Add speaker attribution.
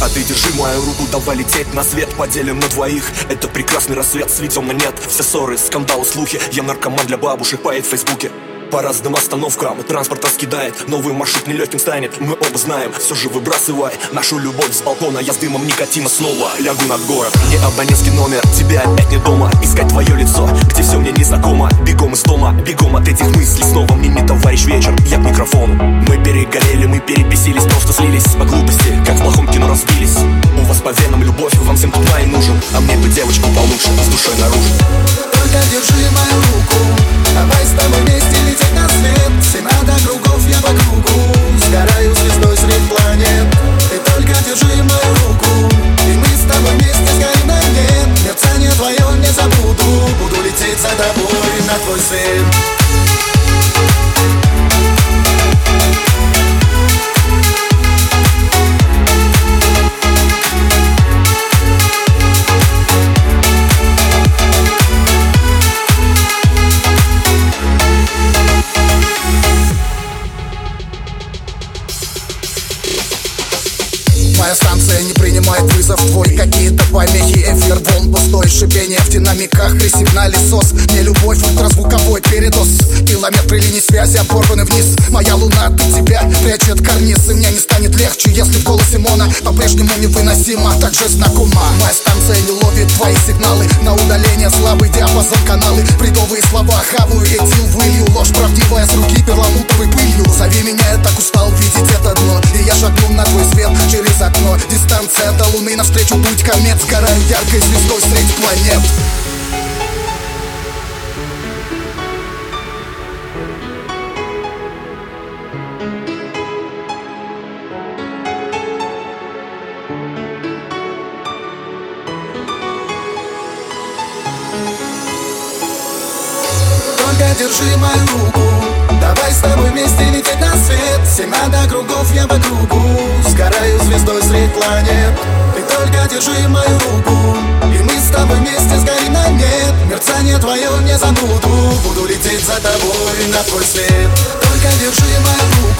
Speaker 1: А ты держи мою руку, давай лететь на свет Поделим на двоих, это прекрасный рассвет Сведем на нет, все ссоры, скандалы, слухи. Я наркоман для бабушек, поэт в фейсбуке. По разным остановкам Транспорт раскидает, новый маршрут нелегким станет Мы оба знаем, все же выбрасывай Нашу любовь с балкона, я с дымом никотина снова Лягу над город, не абонентский номер Тебя опять не дома, искать твое лицо Где все мне незнакомо, бегом из дома Бегом от этих мыслей, снова мне не товарищ вечер Я к микрофону, мы перегорели, мы перебесились Просто слились
Speaker 2: тобой на твой Моя станция не принимает вызов твой. Какие-то помехи, эфир, волн пустой Шипение в динамиках при сигнале СОС. Не любовь, ультразвуковой передоз. Километры линий связи оборваны вниз. Моя луна от тебя прячет карниз И мне не станет легче, если в голосе Мона По-прежнему невыносимо, так же знакома. Моя станция не ловит твои сигналы. На удаление слабый диапазон каналы. Бредовые слова хаваю, этил вылью Ложь правдивая с руки перламутровой пылью. Зови меня, я так устал видеть это дно И я шагну на твой свет через окно. Дистанция до луны, навстречу путь комет Сгораю яркой звездой средь планет держи мою руку. Давай с тобой вместе лететь на свет. До кругов я по кругу Сгораю звездой средь планет. Ты только держи мою руку. И мы с тобой вместе сгорим на нет. Мерцание твое не забуду. Буду лететь за тобой на твой свет. Только держи мою руку